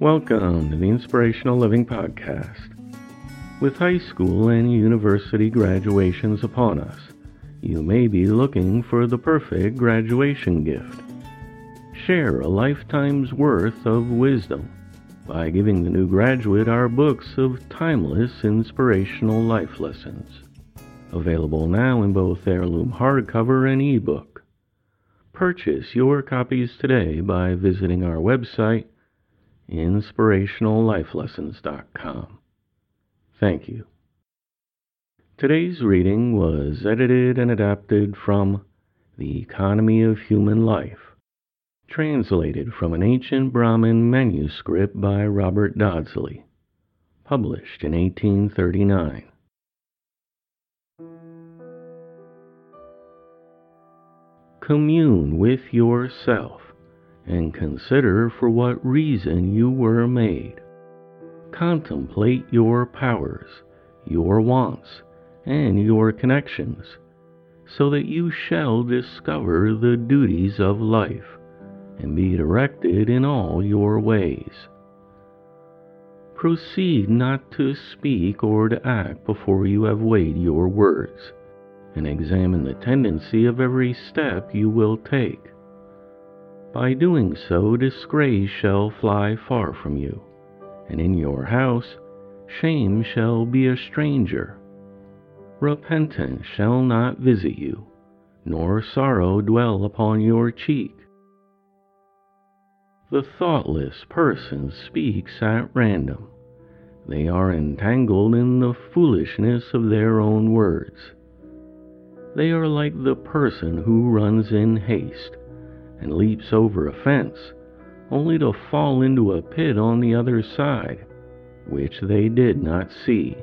Welcome um, to the Inspirational Living Podcast. With high school and university graduations upon us, you may be looking for the perfect graduation gift. Share a lifetime's worth of wisdom by giving the new graduate our books of timeless inspirational life lessons. Available now in both heirloom hardcover and ebook. Purchase your copies today by visiting our website inspirationallifelessons.com. Thank you. Today's reading was edited and adapted from The Economy of Human Life, translated from an ancient Brahmin manuscript by Robert Dodsley, published in 1839. Commune with yourself and consider for what reason you were made. Contemplate your powers, your wants, and your connections, so that you shall discover the duties of life and be directed in all your ways. Proceed not to speak or to act before you have weighed your words, and examine the tendency of every step you will take by doing so, disgrace shall fly far from you, and in your house shame shall be a stranger. Repentance shall not visit you, nor sorrow dwell upon your cheek. The thoughtless person speaks at random. They are entangled in the foolishness of their own words. They are like the person who runs in haste and leaps over a fence, only to fall into a pit on the other side, which they did not see.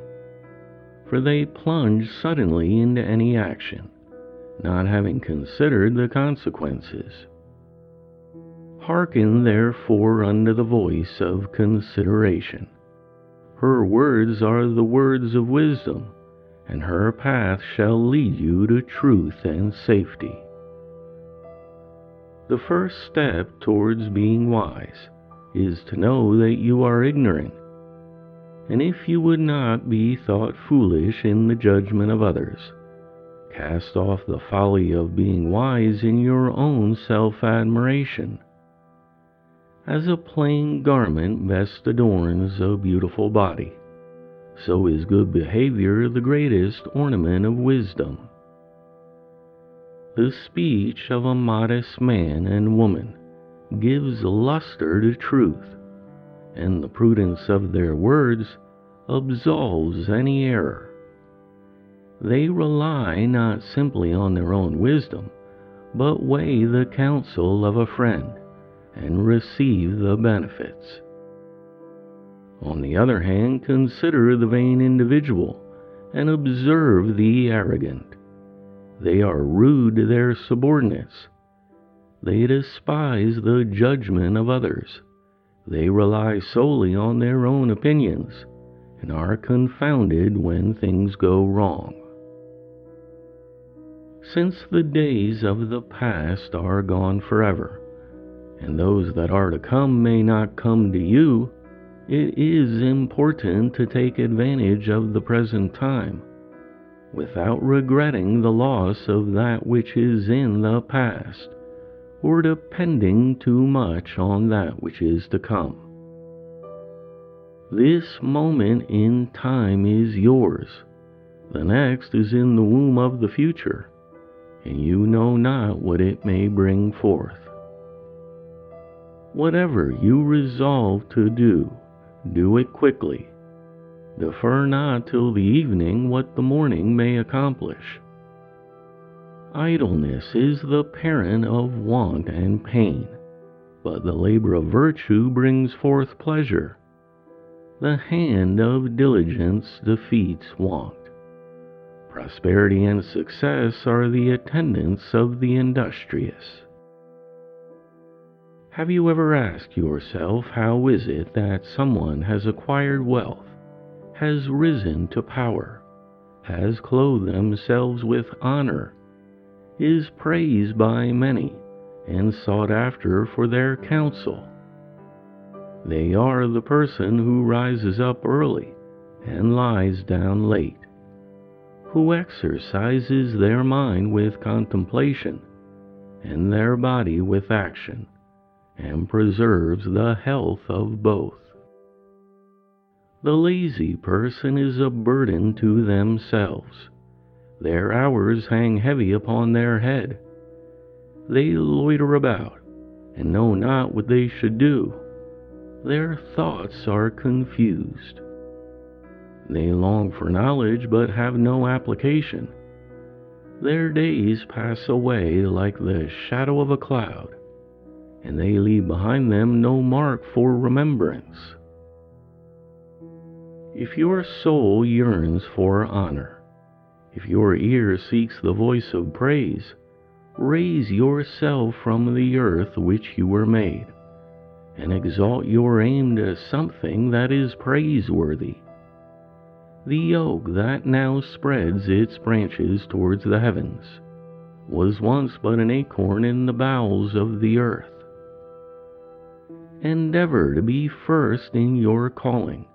For they plunged suddenly into any action, not having considered the consequences. Hearken therefore unto the voice of consideration. Her words are the words of wisdom, and her path shall lead you to truth and safety. The first step towards being wise is to know that you are ignorant. And if you would not be thought foolish in the judgment of others, cast off the folly of being wise in your own self admiration. As a plain garment best adorns a beautiful body, so is good behavior the greatest ornament of wisdom. The speech of a modest man and woman gives lustre to truth, and the prudence of their words absolves any error. They rely not simply on their own wisdom, but weigh the counsel of a friend and receive the benefits. On the other hand, consider the vain individual and observe the arrogant. They are rude to their subordinates. They despise the judgment of others. They rely solely on their own opinions and are confounded when things go wrong. Since the days of the past are gone forever, and those that are to come may not come to you, it is important to take advantage of the present time without regretting the loss of that which is in the past or depending too much on that which is to come. This moment in time is yours. The next is in the womb of the future, and you know not what it may bring forth. Whatever you resolve to do, do it quickly. Defer not till the evening what the morning may accomplish. Idleness is the parent of want and pain, but the labor of virtue brings forth pleasure. The hand of diligence defeats want. Prosperity and success are the attendants of the industrious. Have you ever asked yourself how is it that someone has acquired wealth, has risen to power, has clothed themselves with honor, is praised by many, and sought after for their counsel? They are the person who rises up early and lies down late, who exercises their mind with contemplation and their body with action, and preserves the health of both. The lazy person is a burden to themselves. Their hours hang heavy upon their head. They loiter about and know not what they should do their thoughts are confused. They long for knowledge but have no application. Their days pass away like the shadow of a cloud, and they leave behind them no mark for remembrance. If your soul yearns for honor, if your ear seeks the voice of praise, raise yourself from the earth which you were made and exalt your aim to something that is praiseworthy. The oak that now spreads its branches towards the heavens was once but an acorn in the bowels of the earth. Endeavor to be first in your calling,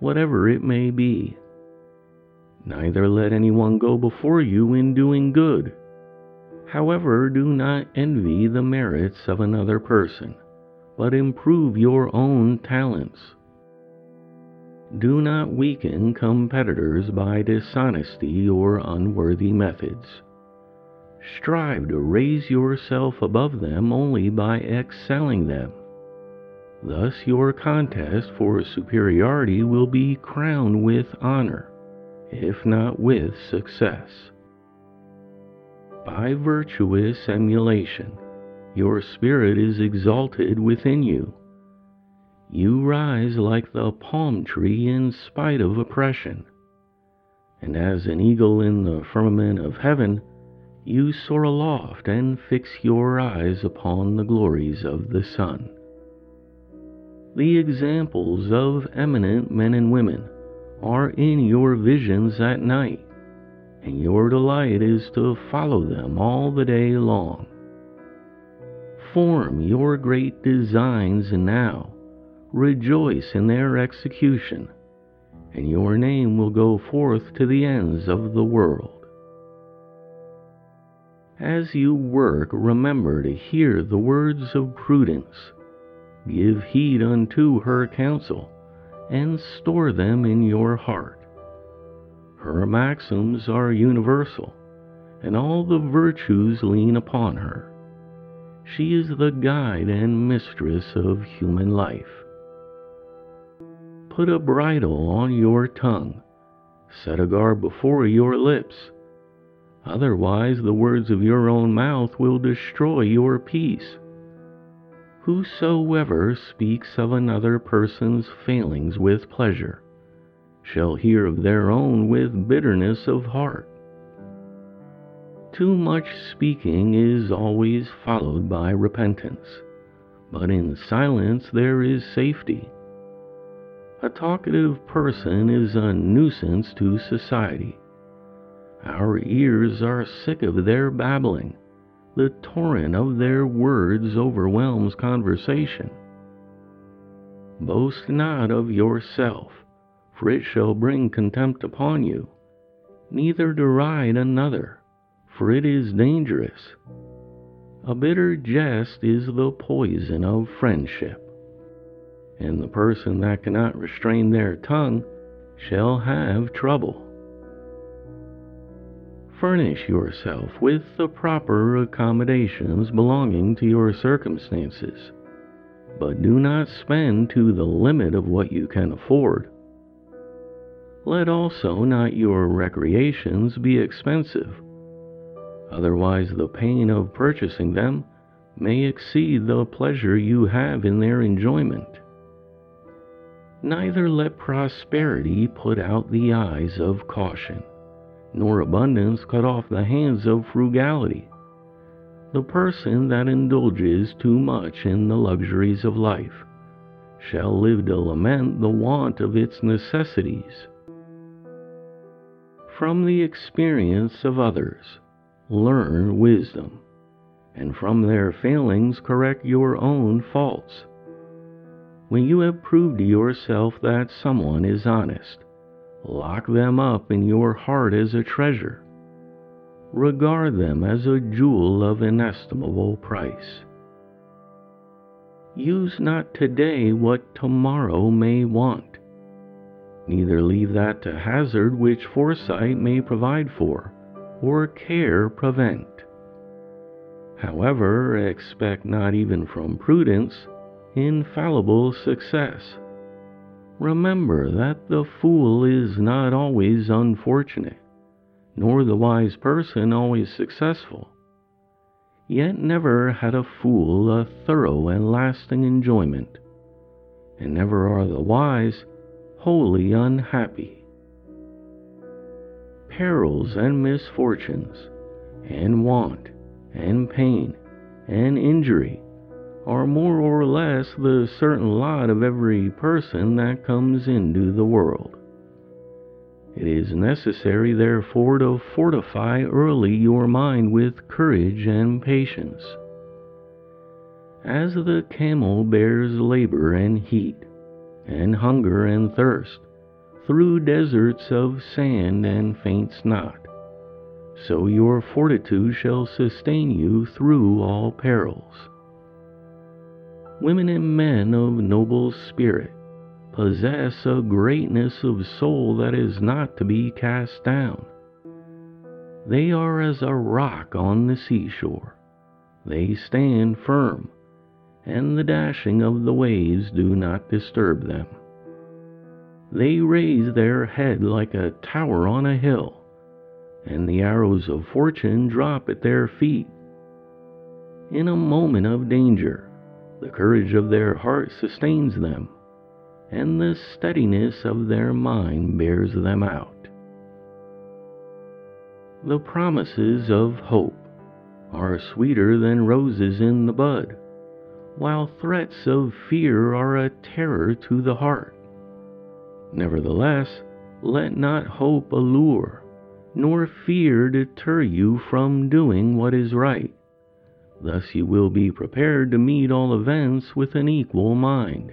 whatever it may be. Neither let anyone go before you in doing good. However, do not envy the merits of another person but improve your own talents. Do not weaken competitors by dishonesty or unworthy methods. Strive to raise yourself above them only by excelling them. Thus, your contest for superiority will be crowned with honor, if not with success. By virtuous emulation, your spirit is exalted within you. You rise like the palm tree in spite of oppression. And as an eagle in the firmament of heaven, you soar aloft and fix your eyes upon the glories of the sun. The examples of eminent men and women are in your visions at night, and your delight is to follow them all the day long. Form your great designs now. Rejoice in their execution, and your name will go forth to the ends of the world. As you work, remember to hear the words of prudence. Give heed unto her counsel, and store them in your heart. Her maxims are universal, and all the virtues lean upon her. She is the guide and mistress of human life. Put a bridle on your tongue, set a guard before your lips. Otherwise, the words of your own mouth will destroy your peace. Whosoever speaks of another person's failings with pleasure shall hear of their own with bitterness of heart. Too much speaking is always followed by repentance, but in silence there is safety. A talkative person is a nuisance to society. Our ears are sick of their babbling. The torrent of their words overwhelms conversation. Boast not of yourself, for it shall bring contempt upon you. Neither deride another, for it is dangerous. A bitter jest is the poison of friendship, and the person that cannot restrain their tongue shall have trouble. Furnish yourself with the proper accommodations belonging to your circumstances but do not spend to the limit of what you can afford. Let also not your recreations be expensive, otherwise, the pain of purchasing them may exceed the pleasure you have in their enjoyment. Neither let prosperity put out the eyes of caution, nor abundance cut off the hands of frugality. The person that indulges too much in the luxuries of life shall live to lament the want of its necessities. From the experience of others, learn wisdom, and from their failings correct your own faults. When you have proved to yourself that someone is honest, lock them up in your heart as a treasure regard them as a jewel of inestimable price. Use not today what tomorrow may want, neither leave that to hazard which foresight may provide for, or care prevent. However, expect not even from prudence infallible success. Remember that the fool is not always unfortunate nor the wise person always successful. Yet never had a fool a thorough and lasting enjoyment, and never are the wise wholly unhappy. Perils and misfortunes, and want, and pain, and injury are more or less the certain lot of every person that comes into the world. It is necessary, therefore, to fortify early your mind with courage and patience. As the camel bears labor and heat, and hunger and thirst, through deserts of sand and faints not, so your fortitude shall sustain you through all perils. Women and men of noble spirit, possess a greatness of soul that is not to be cast down. They are as a rock on the seashore. They stand firm, and the dashing of the waves do not disturb them. They raise their head like a tower on a hill, and the arrows of fortune drop at their feet. In a moment of danger, the courage of their heart sustains them and the steadiness of their mind bears them out. The promises of hope are sweeter than roses in the bud, while threats of fear are a terror to the heart. Nevertheless, let not hope allure, nor fear deter you from doing what is right. Thus you will be prepared to meet all events with an equal mind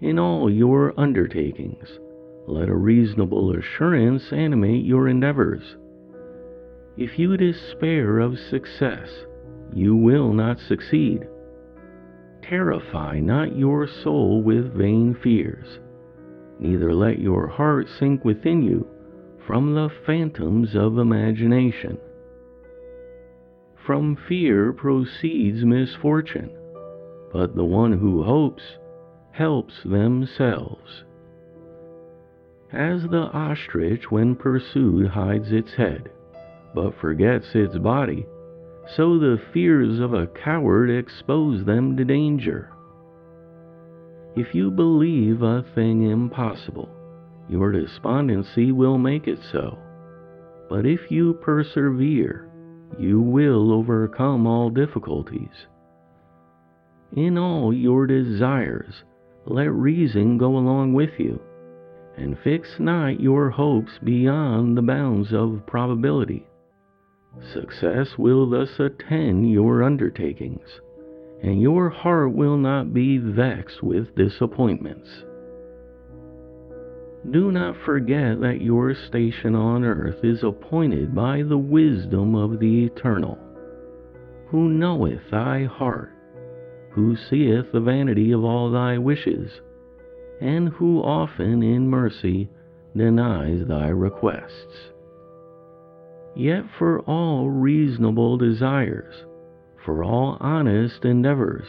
in all your undertakings. Let a reasonable assurance animate your endeavors. If you despair of success, you will not succeed. Terrify not your soul with vain fears, neither let your heart sink within you from the phantoms of imagination. From fear proceeds misfortune, but the one who hopes helps themselves. As the ostrich, when pursued, hides its head, but forgets its body, so the fears of a coward expose them to danger. If you believe a thing impossible, your despondency will make it so. But if you persevere, you will overcome all difficulties. In all your desires, let reason go along with you, and fix not your hopes beyond the bounds of probability. Success will thus attend your undertakings, and your heart will not be vexed with disappointments. Do not forget that your station on earth is appointed by the wisdom of the Eternal, who knoweth thy heart, who seeth the vanity of all thy wishes, and who often in mercy denies thy requests. Yet for all reasonable desires, for all honest endeavors,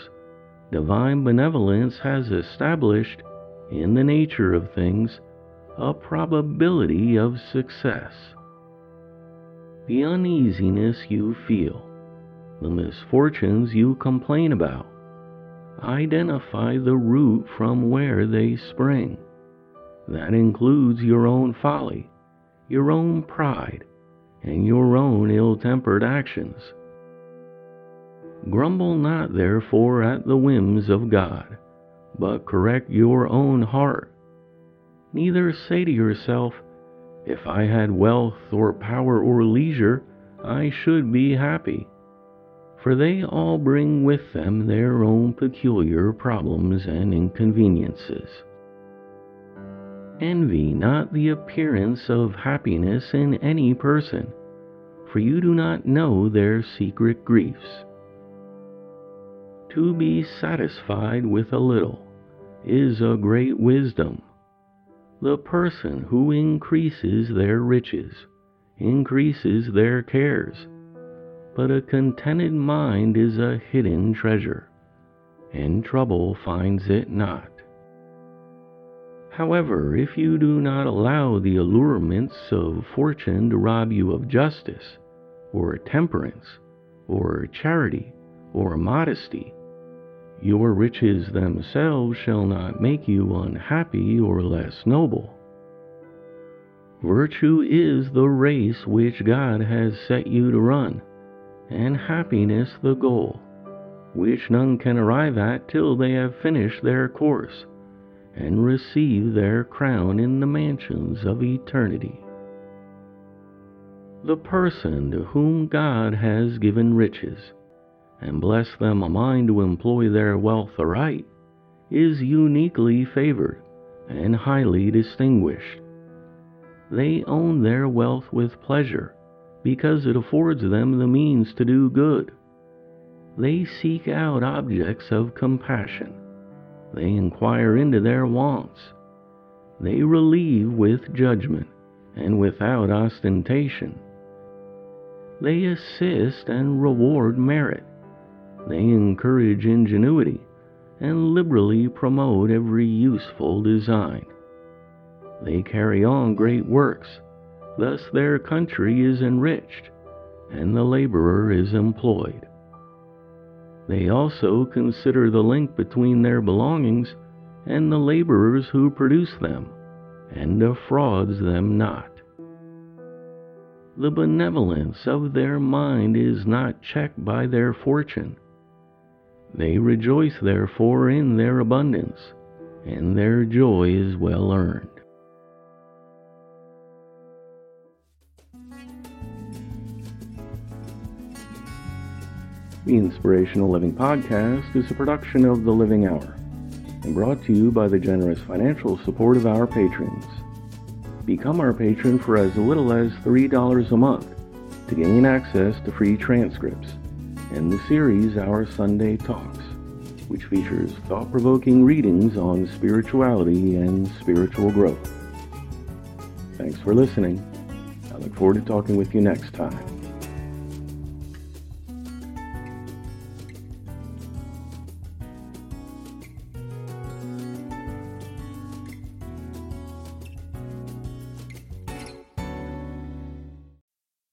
divine benevolence has established in the nature of things a probability of success. The uneasiness you feel, the misfortunes you complain about, identify the root from where they spring. That includes your own folly, your own pride, and your own ill tempered actions. Grumble not, therefore, at the whims of God, but correct your own heart Neither say to yourself, If I had wealth or power or leisure, I should be happy. For they all bring with them their own peculiar problems and inconveniences. Envy not the appearance of happiness in any person, for you do not know their secret griefs. To be satisfied with a little is a great wisdom the person who increases their riches increases their cares, but a contented mind is a hidden treasure, and trouble finds it not. However, if you do not allow the allurements of fortune to rob you of justice, or temperance, or charity, or modesty, your riches themselves shall not make you unhappy or less noble. Virtue is the race which God has set you to run, and happiness the goal, which none can arrive at till they have finished their course and receive their crown in the mansions of eternity. The person to whom God has given riches and bless them a mind to employ their wealth aright, is uniquely favored and highly distinguished. They own their wealth with pleasure because it affords them the means to do good. They seek out objects of compassion. They inquire into their wants. They relieve with judgment and without ostentation. They assist and reward merit they encourage ingenuity and liberally promote every useful design. They carry on great works, thus, their country is enriched and the laborer is employed. They also consider the link between their belongings and the laborers who produce them, and defrauds them not. The benevolence of their mind is not checked by their fortune, they rejoice therefore in their abundance, and their joy is well earned. The Inspirational Living Podcast is a production of The Living Hour and brought to you by the generous financial support of our patrons. Become our patron for as little as $3 a month to gain access to free transcripts and the series Our Sunday Talks, which features thought provoking readings on spirituality and spiritual growth. Thanks for listening. I look forward to talking with you next time.